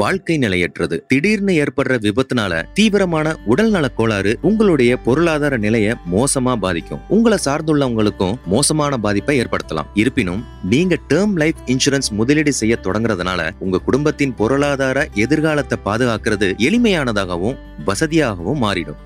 வாழ்க்கை நிலையற்றது. திடீர்னு ஏற்படுற விபத்துனால தீவிரமான உடல்நல கோளாறு உங்களுடைய பொருளாதார நிலையை மோசமா பாதிக்கும். உங்களை சார்ந்துள்ளவங்களுக்கும் மோசமான பாதிப்பை ஏற்படுத்தலாம். இருப்பினும் நீங்க டேர்ம் லைஃப் இன்சூரன்ஸ் முதலீடு செய்ய தொடங்குறதுனால உங்க குடும்பத்தின் பொருளாதார எதிர்காலத்தை பாதுகாக்கிறது எளிமையானதாகவும் வசதியாகவும் மாறிடும்.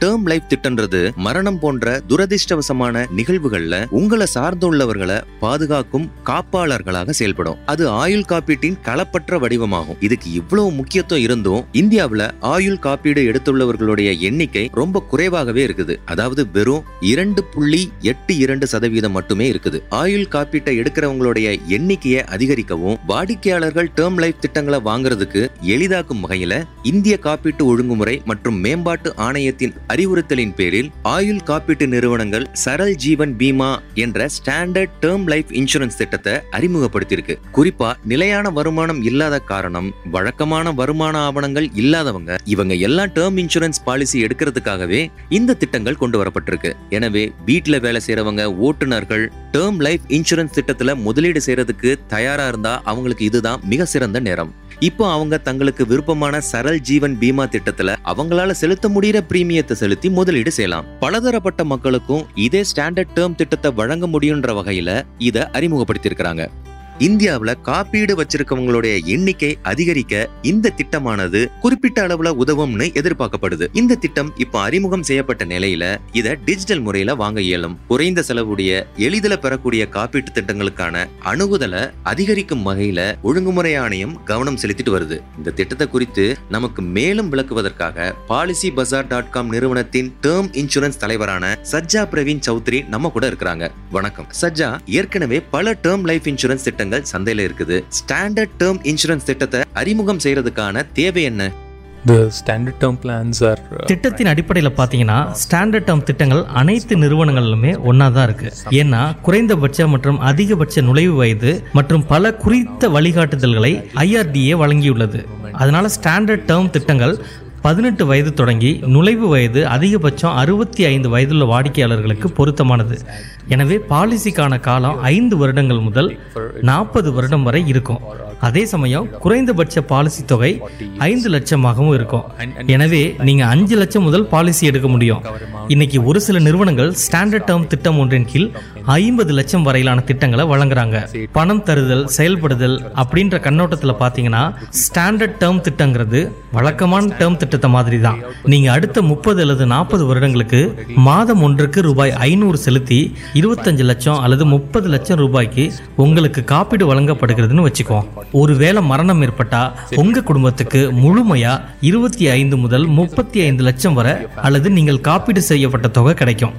டேர்ம் லைஃப் திட்டம்ன்றது மரணம் போன்ற துரதிர்ஷ்டவசமான நிகழ்வுகள்ல உங்களை சார்ந்துள்ளவர்களை பாதுகாக்கும் காப்பாளர்களாக செயல்படும். அது ஆயுள் காப்பீட்டின் களப்பற்ற வடிவமாகும். இதுக்கு இவ்வளவு முக்கியத்துவம் இருந்தும் இந்தியாவில் ஆயுள் காப்பீடு எடுத்துள்ளவர்களுடைய எண்ணிக்கை ரொம்ப குறைவாகவே இருக்குது. அதாவது வெறும் இரண்டு புள்ளி எட்டு இரண்டு சதவீதம் மட்டுமே இருக்குது. ஆயுள் காப்பீட்டை எடுக்கிறவங்களுடைய எண்ணிக்கையை அதிகரிக்கவும் வாடிக்கையாளர்கள் டேர்ம் லைஃப் திட்டங்களை வாங்குறதுக்கு எளிதாக்கும் வகையில இந்திய காப்பீட்டு ஒழுங்குமுறை மற்றும் மேம்பாட்டு ஆணையத்தின் அறிவுறுத்தலின் பேரில் ஆயுள் காப்பீட்டு நிறுவனங்கள் சரல் ஜீவன் பீமா என்ற ஸ்டாண்டர்ட் டேர்ம் லைஃப் இன்சூரன்ஸ் திட்டத்தை அறிமுகப்படுத்தியிருக்கு. குறிப்பா நிலையான வருமானம் இல்லாத காரணம் வழக்கமான வருமான ஆவணங்கள் இல்லாதவங்க இவங்க எல்லாம் டேர்ம் இன்சூரன்ஸ் பாலிசி எடுக்கிறதுக்காகவே இந்த திட்டங்கள் கொண்டு வரப்பட்டிருக்கு. எனவே வீட்டில் வேலை செய்யறவங்க ஓட்டுநர்கள் டேர்ம் லைஃப் இன்சூரன்ஸ் திட்டத்தில் முதலீடு செய்யறதுக்கு தயாரா இருந்தா அவங்களுக்கு இதுதான் மிக சிறந்த நேரம். இப்போ அவங்க தங்களுக்கு விருப்பமான சரல் ஜீவன் பீமா திட்டத்துல அவங்களால செலுத்த முடியிற பிரீமியத்தை செலுத்தி முதலீடு செய்யலாம். பலதரப்பட்ட மக்களுக்கும் இதே ஸ்டாண்டர்ட் டேர்ம் திட்டத்தை வழங்க முடியுன்ற வகையில இதை அறிமுகப்படுத்தியிருக்கிறாங்க. இந்தியாவில் காப்பீடு வச்சிருக்கவங்களுடைய எண்ணிக்கை அதிகரிக்க இந்த திட்டமானது குறிப்பிட்ட அளவுல உதவும்னு எதிர்பார்க்கப்படுது. இந்த திட்டம் இப்ப அறிமுகம் செய்யப்பட்ட நிலையில இதை டிஜிட்டல் முறையில வாங்க இயலும். குறைந்த செலவுடைய எளிதில பெறக்கூடிய காப்பீட்டு திட்டங்களுக்கான அணுகுதலை அதிகரிக்கும் வகையில ஒழுங்குமுறை ஆணையம் கவனம் செலுத்திட்டு வருது. இந்த திட்டத்தை குறித்து நமக்கு மேலும் விளக்குவதற்காக பாலிசி பஜார் டாட் காம் நிறுவனத்தின் டேர்ம் இன்சூரன்ஸ் தலைவரான சஜ்ஜா பிரவீன் சௌத்ரி நம்ம கூட இருக்கிறாங்க. வணக்கம். சஜ்ஜா ஏற்கனவே பல டேர்ம் லைஃப் இன்சூரன்ஸ் திட்டங்கள் சந்தையில இருக்குது. ஸ்டாண்டர்ட் டேர்ம் இன்சூரன்ஸ் திட்டத்தை அறிமுகம் செய்யறதுக்கான தேவை என்ன? The standard term plans are uh, திட்டத்தின் அடிப்படையில் பார்த்தீங்கன்னா ஸ்டாண்டர்ட் டேர்ம் திட்டங்கள் அனைத்து நிறுவனங்களிலுமே ஒன்றா தான் இருக்கு. ஏன்னா குறைந்தபட்ச மற்றும் அதிகபட்ச நுழைவு வயது மற்றும் பல குறித்த வழிகாட்டுதல்களை ஐஆர்டிஏ வழங்கியுள்ளது. அதனால ஸ்டாண்டர்ட் டேர்ம் திட்டங்கள் பதினெட்டு வயது தொடங்கி நுழைவு வயது அதிகபட்சம் அறுபத்தி ஐந்து வயதுள்ள வாடிக்கையாளர்களுக்கு பொருத்தமானது. எனவே பாலிசிக்கான காலம் ஐந்து வருடங்கள் முதல் நாற்பது வருடம் வரை இருக்கும். அதே சமயம் குறைந்தபட்ச பாலிசி தொகை ஐந்து லட்சமாகவும் இருக்கும். எனவே நீங்க அஞ்சு லட்சம் முதல் பாலிசி எடுக்க முடியும். இன்னைக்கு ஒரு சில நிறுவனங்கள் ஸ்டாண்டர்ட் டேர்ம் திட்டம் ஒன்றின் கீழ் ஐம்பது லட்சம் வரையிலான திட்டங்களை வழங்குறாங்க. பணம் தருதல் செயல்படுதல் அப்படின்ற கண்ணோட்டத்துல பாத்தீங்கன்னா ஸ்டாண்டர்ட் டேர்ம் திட்டங்கிறது வழக்கமான டேர்ம் திட்டத்தை மாதிரி தான் நீங்க அடுத்த முப்பது அல்லது நாற்பது வருடங்களுக்கு மாதம் ஒன்றுக்கு ரூபாய் ஐநூறு செலுத்தி இருபத்தஞ்சு லட்சம் அல்லது முப்பது லட்சம் ரூபாய்க்கு உங்களுக்கு காப்பீடு வழங்கப்படுகிறதுன்னு வச்சுக்கோ. ஒருவேளை மரணம் ஏற்பட்டா உங்க குடும்பத்துக்கு முழுமையா இருபத்தி ஐந்து முதல் முப்பத்தி ஐந்து லட்சம் வரை அல்லது நீங்கள் காப்பீடு செய்யப்பட்ட தொகை கிடைக்கும்.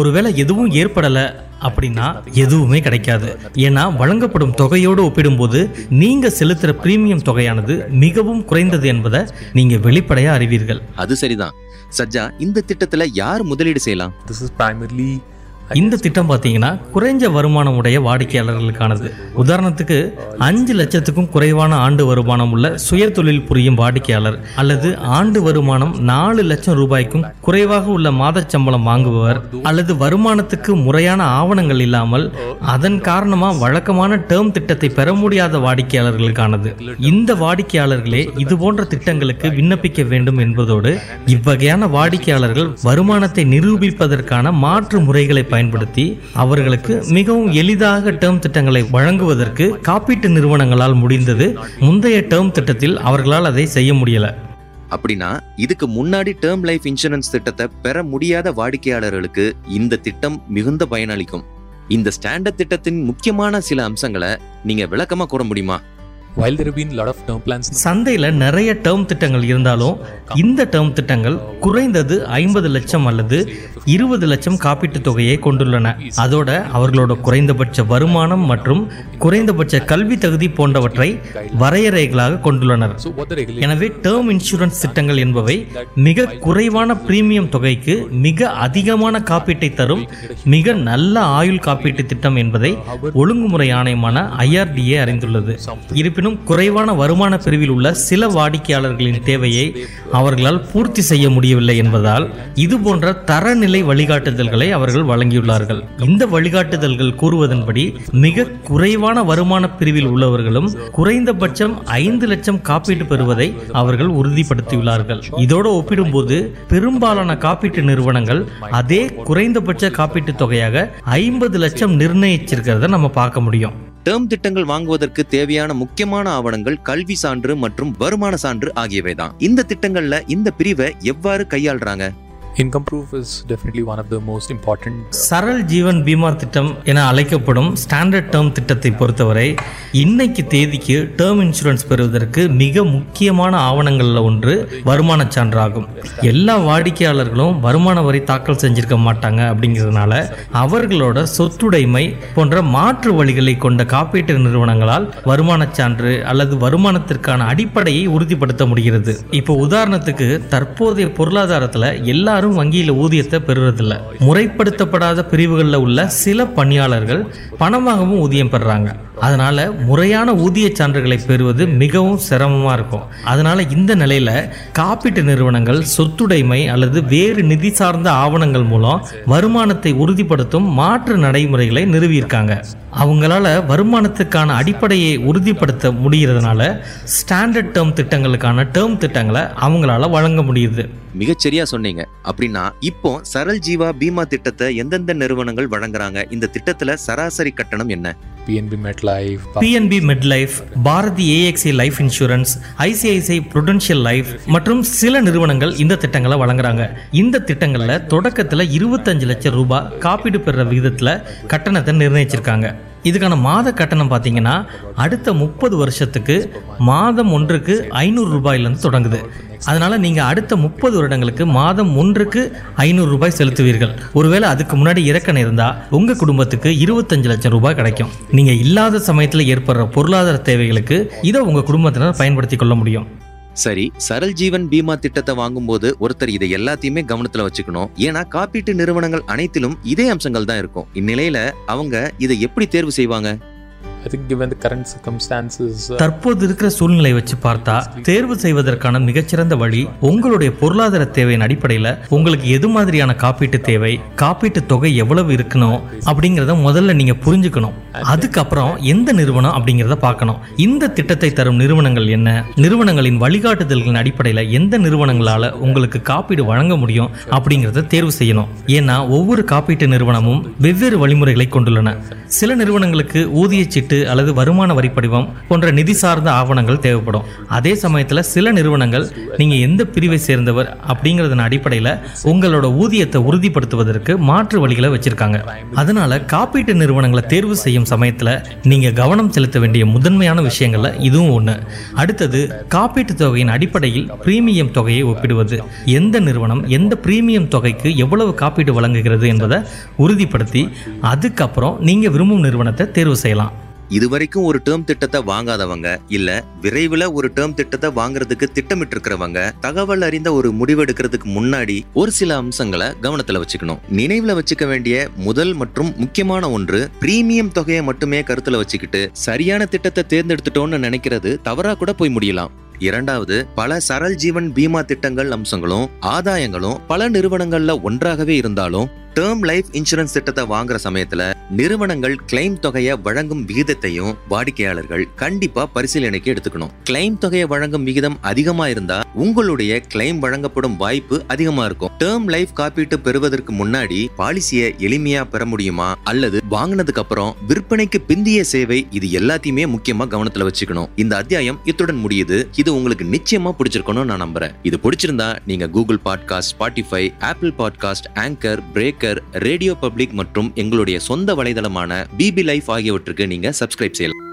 ஒருவேளை எதுவும் ஏற்படல அப்படின்னா எதுவுமே கிடைக்காது. ஏன்னா வழங்கப்படும் தொகையோடு ஒப்பிடும்போது நீங்க செலுத்துற பிரீமியம் தொகையானது மிகவும் குறைந்தது என்பதை நீங்க வெளிப்படையா அறிவீர்கள். அது சரிதான். சஜ்ஜா இந்த திட்டத்துல யார் முதலீடு செய்யலாம்? This is primarily இந்த திட்டம் பார்த்தீங்கன்னா குறைஞ்ச வருமானம் உடைய வாடிக்கையாளர்களுக்கானது. உதாரணத்துக்கு அஞ்சு லட்சத்துக்கும் குறைவான ஆண்டு வருமானம் உள்ள சுய தொழில் புரியும் வாடிக்கையாளர் அல்லது ஆண்டு வருமானம் நாலு லட்சம் ரூபாய்க்கும் குறைவாக உள்ள மாதச் சம்பளம் வாங்குபவர் அல்லது வருமானத்துக்கு முறையான ஆவணங்கள் இல்லாமல் அதன் காரணமா வழக்கமான டேர்ம் திட்டத்தை பெற முடியாத வாடிக்கையாளர்களுக்கானது. இந்த வாடிக்கையாளர்களே இது போன்ற திட்டங்களுக்கு விண்ணப்பிக்க வேண்டும் என்பதோடு இவ்வகையான வாடிக்கையாளர்கள் வருமானத்தை நிரூபிப்பதற்கான மாற்று முறைகளை பயன்படுத்தி அவர்களுக்கு மிகவும் எளிதாக டேர்ம் திட்டங்களை வழங்குவதற்கு காப்பீட்டு நிறுவனங்களால் முடிந்தது. முந்தைய டேர்ம் திட்டத்தில் அவர்களால் அதை செய்ய முடியல. அப்படின்னா இதுக்கு முன்னாடி டேர்ம் லைஃப் இன்சூரன்ஸ் திட்டத்தை பெற முடியாத வாடிக்கையாளர்களுக்கு இந்த திட்டம் மிகுந்த பயனளிக்கும். இந்த ஸ்டாண்டர்ட் திட்டத்தின் முக்கியமான சில அம்சங்களை நீங்க விளக்கமா கூற முடியுமா? While there have been a lot of term plans சந்தையில் நிறைய டேர்ம் திட்டங்கள் இருந்தாலும் இந்த டேர்ம் திட்டங்கள் குறைந்தது ஐம்பது லட்சம் அல்லது இருபது லட்சம் காப்பீட்டுத் தொகையை கொண்டுள்ளன. அதோட அவர்களோட குறைந்தபட்ச வருமானம் மற்றும் குறைந்தபட்ச கல்வி தகுதி போன்றவற்றை வரையறைகளாக கொண்டுள்ளனர். எனவே டேர்ம் இன்சூரன்ஸ் திட்டங்கள் என்பவை மிக குறைவான பிரீமியம் தொகைக்கு மிக அதிகமான காப்பீட்டை தரும் மிக நல்ல ஆயுள் காப்பீட்டு திட்டம் என்பதை ஒழுங்குமுறை ஆணையமான ஐஆர்டிஏ அறிந்துள்ளது. இருப்பினும் இருப்பினும் குறைவான வருமான பிரிவில் உள்ள சில வாடிக்கையாளர்களின் தேவையை அவர்களால் பூர்த்தி செய்ய முடியவில்லை என்பதால் இது போன்ற தரநிலை வழிகாட்டுதல்களை அவர்கள் வழங்கியுள்ளார்கள். இந்த வழிகாட்டுதல்கள் கூறுவதன்படி மிக குறைவான வருமான பிரிவில் உள்ளவர்களும் குறைந்தபட்சம் ஐந்து லட்சம் காப்பீடு பெறுவதை அவர்கள் உறுதிப்படுத்தியுள்ளார்கள். இதோடு ஒப்பிடும்போது பெரும்பாலான காப்பீட்டு நிறுவனங்கள் அதே குறைந்தபட்ச காப்பீட்டு தொகையாக ஐம்பது லட்சம் நிர்ணயிச்சிருக்கிறத நம்ம பார்க்க முடியும். டேர்ம் திட்டங்கள் வாங்குவதற்கு தேவையான முக்கியமான ஆவணங்கள் கல்வி சான்று மற்றும் வருமான சான்று ஆகியவை தான். இந்த திட்டங்கள்ல இந்த பிரிவை எவ்வாறு கையாள்றாங்க? Income proof is definitely one of the most important Saral Jeevan Bima திட்டம் என அழைக்கப்படும் ஸ்டாண்டர்ட் டேர்ம் திட்டத்தை பொறுத்தவரை இன்னைக்கு தேதிக்கு டேர்ம் இன்சூரன்ஸ் பெறுவதற்கு மிக முக்கியமான ஆவணங்களில் ஒன்று வருமான சான்றாகும். எல்லா வாடிக்கையாளர்களும் வருமான வரி தாக்கல் செஞ்சிருக்க மாட்டாங்க அப்படிங்கிறதுனால அவர்களோட சொத்துடைமை போன்ற மாற்று வழிகளை கொண்ட காப்பீட்டு நிறுவனங்களால் வருமான சான்று அல்லது வருமானத்திற்கான அடிப்படையை உறுதிப்படுத்த முடிகிறது. இப்போ உதாரணத்துக்கு தற்போதைய பொருளாதாரத்தில் எல்லாரும் வங்கியில் ஊதியத்தை பெறுறதில்ல. முறைப்படுத்தப்படாத பிரிவுகளில் உள்ள சில பணியாளர்கள் பணமாகவும் ஊதியம் பெறுறாங்க. அதனால முறையான ஊதிய சான்றுகளை பெறுவது மிகவும் சிரமமா இருக்கும். அதனால இந்த நிலையில காப்பீட்டு நிறுவனங்கள் சொத்துடைமை அல்லது வேறு நிதி சார்ந்த ஆவணங்கள் மூலம் வருமானத்தை உறுதிப்படுத்தும் மாற்று நடைமுறைகளை நிறுவியிருக்காங்க. அவங்களால வருமானத்துக்கான அடிப்படையை உறுதிப்படுத்த முடிகிறதுனால ஸ்டாண்டர்ட் டேர்ம் திட்டங்களுக்கான டேர்ம் திட்டங்களை அவங்களால வழங்க முடியுது. மிகச்சரியா சொன்னீங்க. அப்படின்னா இப்போ சரள் ஜீவா பீமா திட்டத்தை எந்தெந்த நிறுவனங்கள் வழங்குறாங்க? இந்த திட்டத்துல சராசரி கட்டணம் என்ன? PNB MetLife PNB MetLife Bharti AXA life insurance ICICI Prudential life மற்றும் சில நிறுவனங்கள் இந்த திட்டங்களை வழங்குறாங்க. இந்த திட்டங்கள்ல தொடக்கத்துல இருபத்தஞ்சு லட்சம் ரூபாய் காப்பீடு பெறுற விகிதத்துல கட்டணத்தை நிர்ணயிச்சிருக்காங்க. இதுக்கான மாத கட்டணம் பார்த்தீங்கன்னா அடுத்த முப்பது வருஷத்துக்கு மாதம் ஒன்றுக்கு ஐநூறு ரூபாயிலிருந்து தொடங்குது. அதனால நீங்க அடுத்த முப்பது வருடங்களுக்கு மாதம் ஒன்றுக்கு ஐநூறு ரூபாய் செலுத்துவீர்கள். ஒருவேளை அதுக்கு முன்னாடி இறக்க நேர்ந்தா உங்க குடும்பத்துக்கு இருபத்தஞ்சு லட்சம் ரூபாய் கிடைக்கும். நீங்க இல்லாத சமயத்துல ஏற்படுற பொருளாதார தேவைகளுக்கு இதை உங்க குடும்பத்தினர் பயன்படுத்தி கொள்ள முடியும். சரி சரள் ஜீவன் பீமா திட்டத்தை வாங்கும்போது ஒருத்தர் இதை எல்லாத்தையுமே கவனத்துல வச்சுக்கணும். ஏன்னா காப்பீட்டு நிறுவனங்கள் அனைத்திலும் இதே அம்சங்கள் தான் இருக்கும். இந்நிலையில அவங்க இதை எப்படி தேர்வு செய்வாங்க? தற்போது இருக்கிற சூழ்நிலை வச்சு பார்த்தா தேர்வு செய்வதற்கான மிகச்சிறந்த வழி உங்களுடைய பொருளாதார தேவையின் அடிப்படையில் உங்களுக்கு எது மாதிரியான காப்பீட்டு தேவை காப்பீட்டு தொகை எவ்வளவு இருக்கணும் அப்படிங்கிறத முதல்ல நீங்க புரிஞ்சுக்கணும். அதுக்கப்புறம் எந்த நிறுவனம் அப்படிங்கிறத பார்க்கணும். இந்த திட்டத்தை தரும் நிறுவனங்கள் என்ன நிறுவனங்களின் வழிகாட்டுதல்களின் அடிப்படையில் எந்த நிறுவனங்களால உங்களுக்கு காப்பீடு வழங்க முடியும் அப்படிங்கிறத தேர்வு செய்யணும். ஏன்னா ஒவ்வொரு காப்பீட்டு நிறுவனமும் வெவ்வேறு வழிமுறைகளை கொண்டுள்ளன. சில நிறுவனங்களுக்கு ஊதிய சீட்டு அல்லது வருமான வரி படிவம் போன்ற நிதி சார்ந்த ஆவணங்கள் தேவைப்படும். அதே சமயத்தில் சில நிறுவனங்கள் நீங்கள் எந்த பிரிவை சேர்ந்தவர் அப்படிங்கிறதன் அடிப்படையில் உங்களோட ஊதியத்தை உறுதிப்படுத்துவதற்கு மாற்று வழிகளை வச்சிருக்காங்க. அதனால காப்பீட்டு நிறுவனங்களை தேர்வு செய்யும் சமயத்தில் நீங்கள் கவனம் செலுத்த வேண்டிய முதன்மையான விஷயங்கள்ல இதுவும் ஒன்று அடுத்தது காப்பீட்டு தொகையின் அடிப்படையில் பிரீமியம் தொகையை ஒப்பிடுவது. எந்த நிறுவனம் எந்த பிரீமியம் தொகைக்கு எவ்வளவு காப்பீடு வழங்குகிறது என்பதை உறுதிப்படுத்தி அதுக்கப்புறம் நீங்கள் விரும்பும் நிறுவனத்தை தேர்வு செய்யலாம். இதுவரைக்கும் ஒரு டேர்ம் திட்டத்தை வாங்காதவங்க இல்ல விரைவில் ஒரு டேர்ம் திட்டத்தை வாங்குறதுக்கு திட்டமிட்டு இருக்கிறவங்க தகவல் அறிந்த ஒரு முடிவெடுக்கிறதுக்கு முன்னாடி ஒரு சில அம்சங்களை கவனத்துல வச்சுக்கணும். நினைவுல வச்சுக்க வேண்டிய முதல் மற்றும் முக்கியமான ஒன்று பிரீமியம் தொகையை மட்டுமே கருத்துல வச்சுக்கிட்டு சரியான திட்டத்தை தேர்ந்தெடுத்துட்டோம்னு நினைக்கிறது தவறா கூட போய் முடியலாம். இரண்டாவது பல சரல் ஜீவன் பீமா திட்டங்கள் அம்சங்களும் ஆதாயங்களும் பல நிறுவனங்கள்ல ஒன்றாகவே இருந்தாலும் டேர்ம் லைஃப் இன்சூரன்ஸ் திட்டத்தை வாங்குற சமயத்துல நிறுவனங்கள் கிளைம் தொகையை வழங்கும் விகிதத்தையும் வாடிக்கையாளர்கள் கண்டிப்பா பரிசீலனைக்கு எடுத்துக்கணும். கிளைம் தொகையை வழங்கும் விகிதம் அதிகமா இருந்தா உங்களுடைய கிளைம் வழங்கப்படும் வாய்ப்பு அதிகமா இருக்கும். டேர்ம் லைஃப் காப்பீட்டு பெறுவதற்கு முன்னாடி பாலிசியை எளிமையா பெற முடியுமா? அல்லது வாங்கினதுக்கு அப்புறம் விற்பனைக்கு பிந்திய சேவை இது எல்லாத்தையுமே முக்கியமா கவனத்துல வச்சுக்கணும். இந்த அத்தியாயம் இத்துடன் முடியுது. இது உங்களுக்கு நிச்சயமா பிடிச்சிருக்கணும்னு நான் நம்புறேன். இது பிடிச்சிருந்தா நீங்க Google podcast Spotify Apple podcast anchor breaker radio public மற்றும் எங்களுடைய சொந்த வலைதளமான பிபி லைஃப் ஆகியவற்றுக்கு நீங்க சப்ஸ்கிரைப் செய்யலாம்.